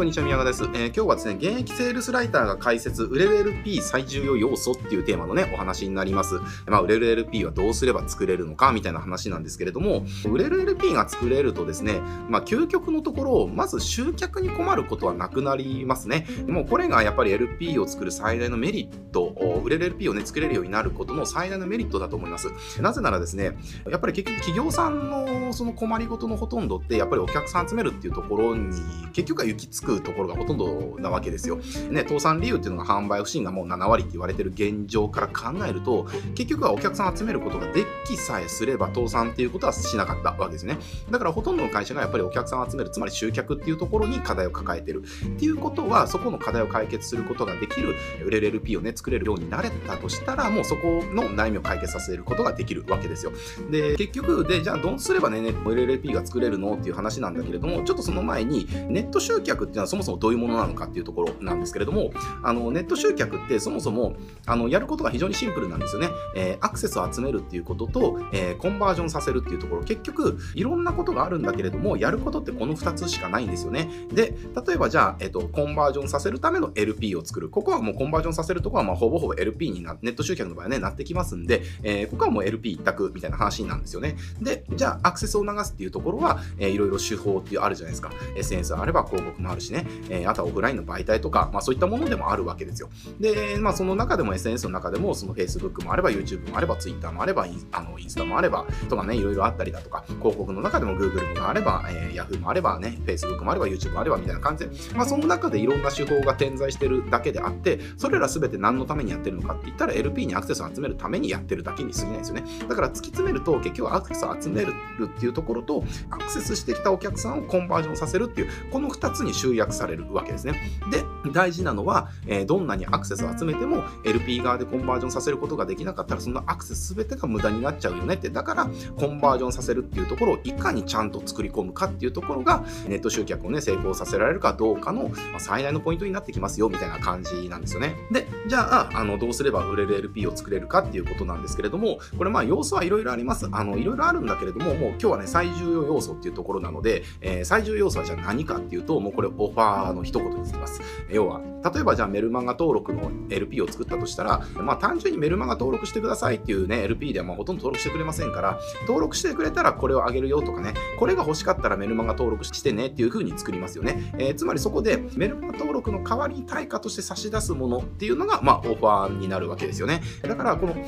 こんにちは、宮川です。えー今日はですね、現役セールスライターが解説、売れる LP 最重要要素っていうテーマのね、お話になります。まあ、売れる LP はどうすれば作れるのかみたいな話なんですけれども、売れる LP が作れるとですね、まあ、究極のところ、まず集客に困ることはなくなりますね。もうこれがやっぱり LP を作る最大のメリット、売れる LP をね、作れるようになることの最大のメリットだと思います。なぜならですね、やっぱり結局企業さんのその困りごとのほとんどって、やっぱりお客さん集めるっていうところに、結局は行き着くところがほとんどなわけですよ。ね、倒産理由っていうのが販売不振がもう7割って言われてる現状から考えると、結局はお客さん集めることができさえすれば倒産っていうことはしなかったわけですね。だからほとんどの会社がやっぱりお客さん集める、つまり集客っていうところに課題を抱えてる。っていうことは、そこの課題を解決することができる、売れる LP をね、作れるようになれたとしたら、もうそこの悩みを解決させることができるわけですよ。で、結局、で、じゃあどうすればね、売れる LP が作れるの？っていう話なんだけれども、ちょっとその前に、ネット集客ってのはそもそもどういうものなのかっていうところなんですけれども、あの、ネット集客ってそもそも、あの、やることが非常にシンプルなんですよね。えーアクセスを集めるっていうことと、えーコンバージョンさせるっていうところ、結局、いろんなことがあるんだけれども、やることってこの2つしかないんですよね。で、例えばじゃあ、えっと、コンバージョンさせるための LP を作る。ここはもうコンバージョンさせるとこは、まあ、ほぼほぼ LP にな、ネット集客の場合はね、なってきますんで、えーここはもう LP 一択みたいな話なんですよね。で、じゃあ、アクセスを流すっていうところは、えーいろいろ手法っていうあるじゃないですか。SNS あれば広告もあるしね、えーあとはオフラインの媒体とか、まあそういったものでもあるわけですよ。で、まあその中でも SNS の中でも、その Facebook もあれば YouTube もあれば Twitter もあればインあのインスタもあれば、とかね、いろいろあったりだとか、広告の中でも Google もあれば、えー Yahoo もあればね、Facebook もあれば YouTube もあればみたいな感じで、まあその中でいろんな手法が点在してるだけであって、それら全て何のためにやってるのかって言ったら LP にアクセスを集めるためにやってるだけに過ぎないですよね。だから突き詰めると結局アクセスを集めるっていうところと、アクセスしてきたお客さんをコンバージョンさせるっていう、この2つに集約されるわけですね。で、大事なのは、えーどんなにアクセスを集めても LP 側でコンバージョンさせることができなかったら、そのアクセス全てが無駄になっちゃうよねって、だからコンバージョンさせるっていうところをいかにちゃんと作り込むかっていうところが、ネット集客をね、成功させられるかどうかの、ま最大のポイントになってきますよ、みたいな感じなんですよね。で、じゃあ、あの、どうすれば売れる LP を作れるかっていうことなんですけれども、これまあ要素はいろいろあります。あの、いろいろあるんだけれども、もう今日はね、最重要要素っていうところなので、えー最重要要素はじゃあ何かっていうと、もうこれオファーの一言につきます。要は、例えばじゃあメルマガ登録の LP を作ったとしたら、まあ単純にメルマガ登録してくださいっていうね、LP ではまあほとんど登録してくれませんから、登録してくれたらこれをあげるよとかね、これが欲しかったらメルマガ登録してねっていう風に作りますよね。えーつまりそこでメルマガ登録の代わりに対価として差し出すものっていうのが、まあオファーになるわけですよね。だからこのオフ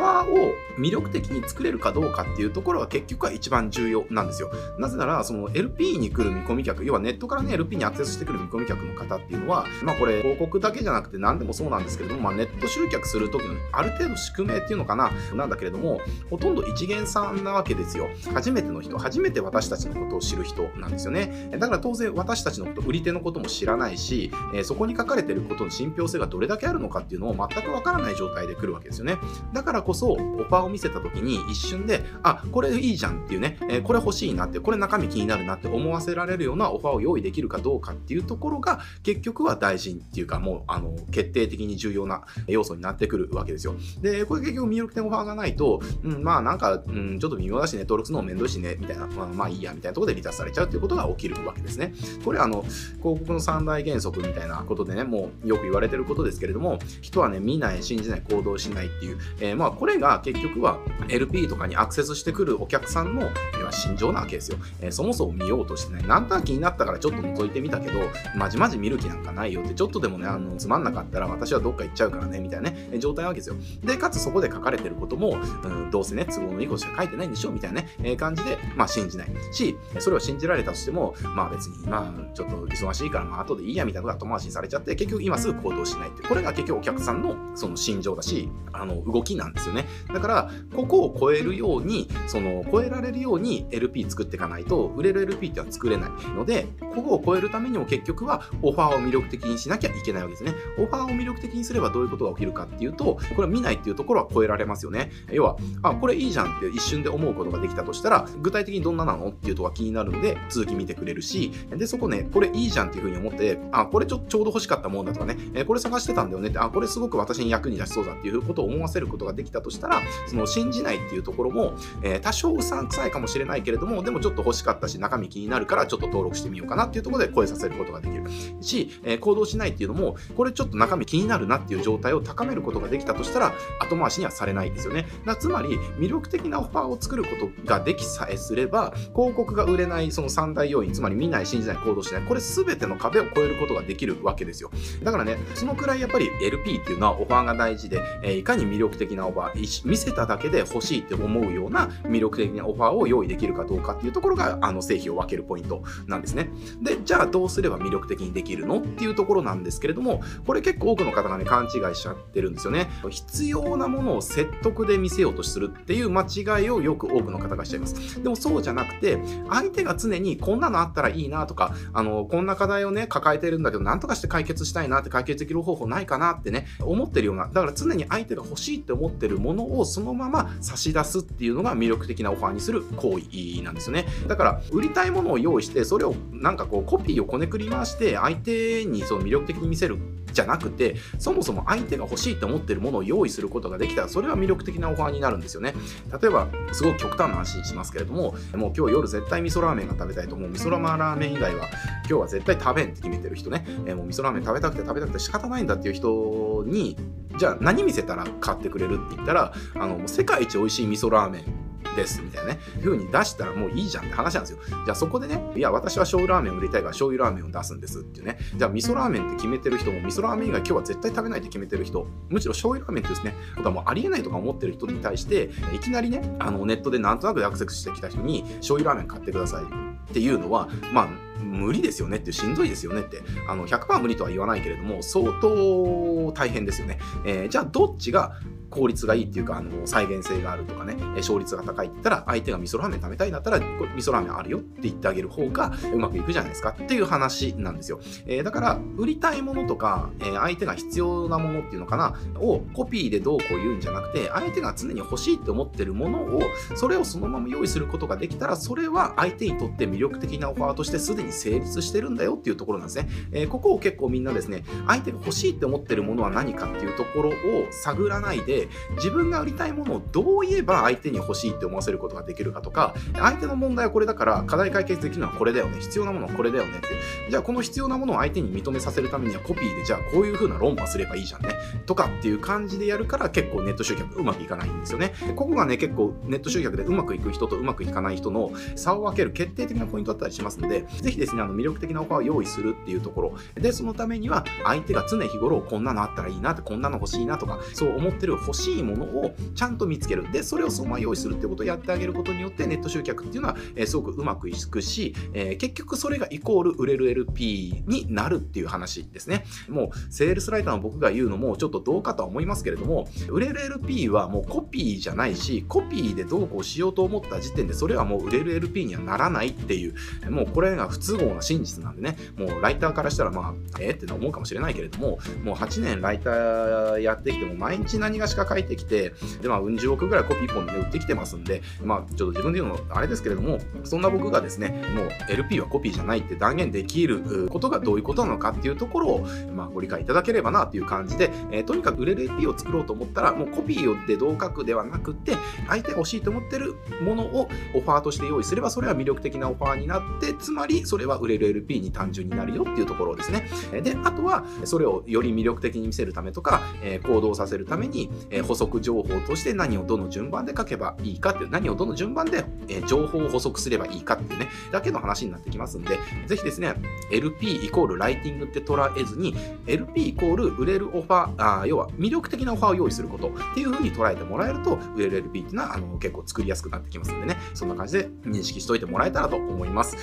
ァーを魅力的に作れるかどうかっていうところは結局は一番重要なんですよ。なぜなら、その LP に来る見込み客、要はネットからね、LP にアクセスしてくる見込み客の方っていうのは、まあこれ広告だけじゃなくて何でもそうなんですけれども、まあネット集客するときのある程度宿命っていうのかな、なんだけれども、ほとんど一元さんなわけですよ。初めての人、初めて私たちのことを知る人なんですよね。だから当然私たちのこと、売り手のことも知らないし、えそこに書かれてることの信憑性がどれだけあるのかっていうのを全くわからない状態で来るわけですよね。だからこそ、オファーを見せたときに一瞬で、あ、これいいじゃんっていうね、えこれ欲しいなって、これ中身気になるなって思わせられるようなオファーを用意できるかどうかっていうところが、結局は大事っていうか、もう、あの、決定的に重要な要素になってくるわけですよ。で、これ結局魅力的なオファーがないと、うん、まあなんか、うん、ちょっと微妙だしね、登録するのもめんどいしね、みたいな、まあ、まあいいや、みたいなところで離脱されちゃうっていうことが起きるわけですね。これあの、広告の三大原則みたいなことでね、もうよく言われてることですけれども、人はね、見ない、信じない、行動しないっていう、えーまあこれが結局は LP とかにアクセスしてくるお客さんの、心情なわけですよ。えーそもそも見ようとしてね、なんとなく気になったからちょっと覗いてみたけど、まじまじ見る気なんかないよって、ちょっとでもね、あの、つまんなかったら私はどっか行っちゃうからね、みたいなね、状態なわけですよ。で、かつそこで書かれてることも、うん、どうせね、都合のいいことしか書いてないんでしょみたいなね、えー感じで、まあ信じないし、それを信じられたとしても、まあ別に、まあちょっと忙しいから、まあ後でいいやみたいなこと後回しにされちゃって、結局今すぐ行動しないって、これが結局お客さんのその心情だし、あの、動きなんですよね。だから、ここを超えるように、その、超えられるように LP 作っていかないと、売れる LP っては作れないので、ここを超えるためににも結局はオファーを魅力的にしなきゃいけないわけですね。オファーを魅力的にすればどういうことが起きるかっていうと、これは見ないっていうところは超えられますよね。要は、あ、これいいじゃんって一瞬で思うことができたとしたら、具体的にどんななのっていうとこが気になるので、続き見てくれるし、で、そこね、これいいじゃんっていうふうに思って、あ、これちょちょうど欲しかったもんだとかね、えこれ探してたんだよねって、あ、これすごく私に役に立ちそうだっていうことを思わせることができたとしたら、その信じないっていうところも、えー多少うさんくさいかもしれないけれども、でもちょっと欲しかったし、中身気になるからちょっと登録してみようかなっていうところで超えさせせることができるし、えー、行動しないっていうのも、これちょっと中身気になるなっていう状態を高めることができたとしたら、後回しにはされないですよね。だつまり、魅力的なオファーを作ることができさえすれば、広告が売れないその三大要因、つまり見ない、信じない、行動しない、これ全ての壁を越えることができるわけですよ。だからね、そのくらいやっぱり LP っていうのはオファーが大事で、えー、いかに魅力的なオファー、見せただけで欲しいって思うような魅力的なオファーを用意できるかどうかっていうところが、あの製品を分けるポイントなんですね。で、じゃあどうすれば魅力的にできるのっていうところなんですけれども、これ結構多くの方がね、勘違いしちゃってるんですよね。必要なものを説得で見せようとするっていう間違いをよく多くの方がしちゃいます。でもそうじゃなくて、相手が常にこんなのあったらいいなとか、あの、こんな課題をね、抱えてるんだけど、なんとかして解決したいなって解決できる方法ないかなってね、思ってるような、だから常に相手が欲しいって思ってるものをそのまま差し出すっていうのが魅力的なオファーにする行為なんですよね。だから、売りたいものを用意して、それをなんかこう、コピーをこねくり回して、相手にその魅力的に見せるじゃなくて、そもそも相手が欲しいって思ってるものを用意することができたら、それは魅力的なオファーになるんですよね。例えば、すごく極端な話しますけれども、もう今日夜絶対味噌ラーメンが食べたいと、もう味噌ラーメン以外は、今日は絶対食べんって決めてる人ね、えー、もう味噌ラーメン食べたくて食べたくて仕方ないんだっていう人に、じゃあ何見せたら買ってくれるって言ったら、あの、世界一美味しい味噌ラーメンですみたいなね、風に出したらもういいじゃんって話なんですよ。じゃあそこでね、いや、私は醤油ラーメンを売りたいから醤油ラーメンを出すんですっていうね、じゃあ味噌ラーメンって決めてる人も、味噌ラーメン以外今日は絶対食べないって決めてる人、むしろ醤油ラーメンってですね、ことはもうありえないとか思ってる人に対して、いきなりね、あのネットでなんとなくアクセスしてきた人に、醤油ラーメン買ってくださいっていうのは、まあ、無理ですよねってしんどいですよねって。あの100%無理とは言わないけれども相当大変ですよね、えー、じゃあどっちが効率がいいっていうか、あの、再現性があるとかね、勝率が高いって言ったら、相手が味噌ラーメン食べたいんだったら、味噌ラーメンあるよって言ってあげる方がうまくいくじゃないですかっていう話なんですよ。えー、だから、売りたいものとか、えー、相手が必要なものっていうのかな、をコピーでどうこう言うんじゃなくて、相手が常に欲しいって思ってるものを、それをそのまま用意することができたら、それは相手にとって魅力的なオファーとしてすでに成立してるんだよっていうところなんですね。えー、ここを結構みんなですね、相手が欲しいって思ってるものは何かっていうところを探らないで、自分が売りたいものをどう言えば相手に欲しいって思わせることができるかとか、相手の問題はこれだから課題解決できるのはこれだよね。必要なものはこれだよねって。じゃあこの必要なものを相手に認めさせるためにはコピーでじゃあこういう風な論破すればいいじゃんね。とかっていう感じでやるから結構ネット集客うまくいかないんですよね。ここがね結構ネット集客でうまくいく人とうまくいかない人の差を分ける決定的なポイントだったりしますので、ぜひですね、あの魅力的なオファーを用意するっていうところ。で、そのためには相手が常日頃こんなのあったらいいなって、こんなの欲しいなとか、そう思ってる欲しいものをちゃんと見つける。で、それをそのまま用意するってことをやってあげることによって、ネット集客っていうのは、えー、すごくうまくいくし、えー、結局それがイコール売れる LP になるっていう話ですね。もう、セールスライターの僕が言うのもちょっとどうかとは思いますけれども、売れる LP はもうコピーじゃないし、コピーでどうこうしようと思った時点で、それはもう売れる LP にはならないっていう、もうこれが不都合な真実なんでね、もうライターからしたらまあ、えー、って思うかもしれないけれども、もう8年ライターやってきても毎日何がしかが書いてきて、でまあ、うん十億ぐらいコピー1本で売ってきてますんで、まあ、ちょっと自分で言うのあれですけれども、そんな僕がですね、もう LP はコピーじゃないって断言できることがどういうことなのかっていうところを、まあ、ご理解いただければなっていう感じで、えー、とにかく売れる LP を作ろうと思ったら、もうコピーでどう書くではなくて、相手が欲しいと思ってるものをオファーとして用意すれば、それは魅力的なオファーになって、つまりそれは売れる LP に単純になるよっていうところですね。で、あとは、それをより魅力的に見せるためとか、えー、行動させるために、えー、補足情報として何をどの順番で書けばいいかっていう、何をどの順番で、え情報を補足すればいいかっていうね、だけの話になってきますんで、ぜひですね、LP イコールライティングって捉えずに、LP イコール売れるオファー、あ要は魅力的なオファーを用意することっていう風に捉えてもらえると、売れる LP っていうのはあの結構作りやすくなってきますんでね、そんな感じで認識しといてもらえたらと思います。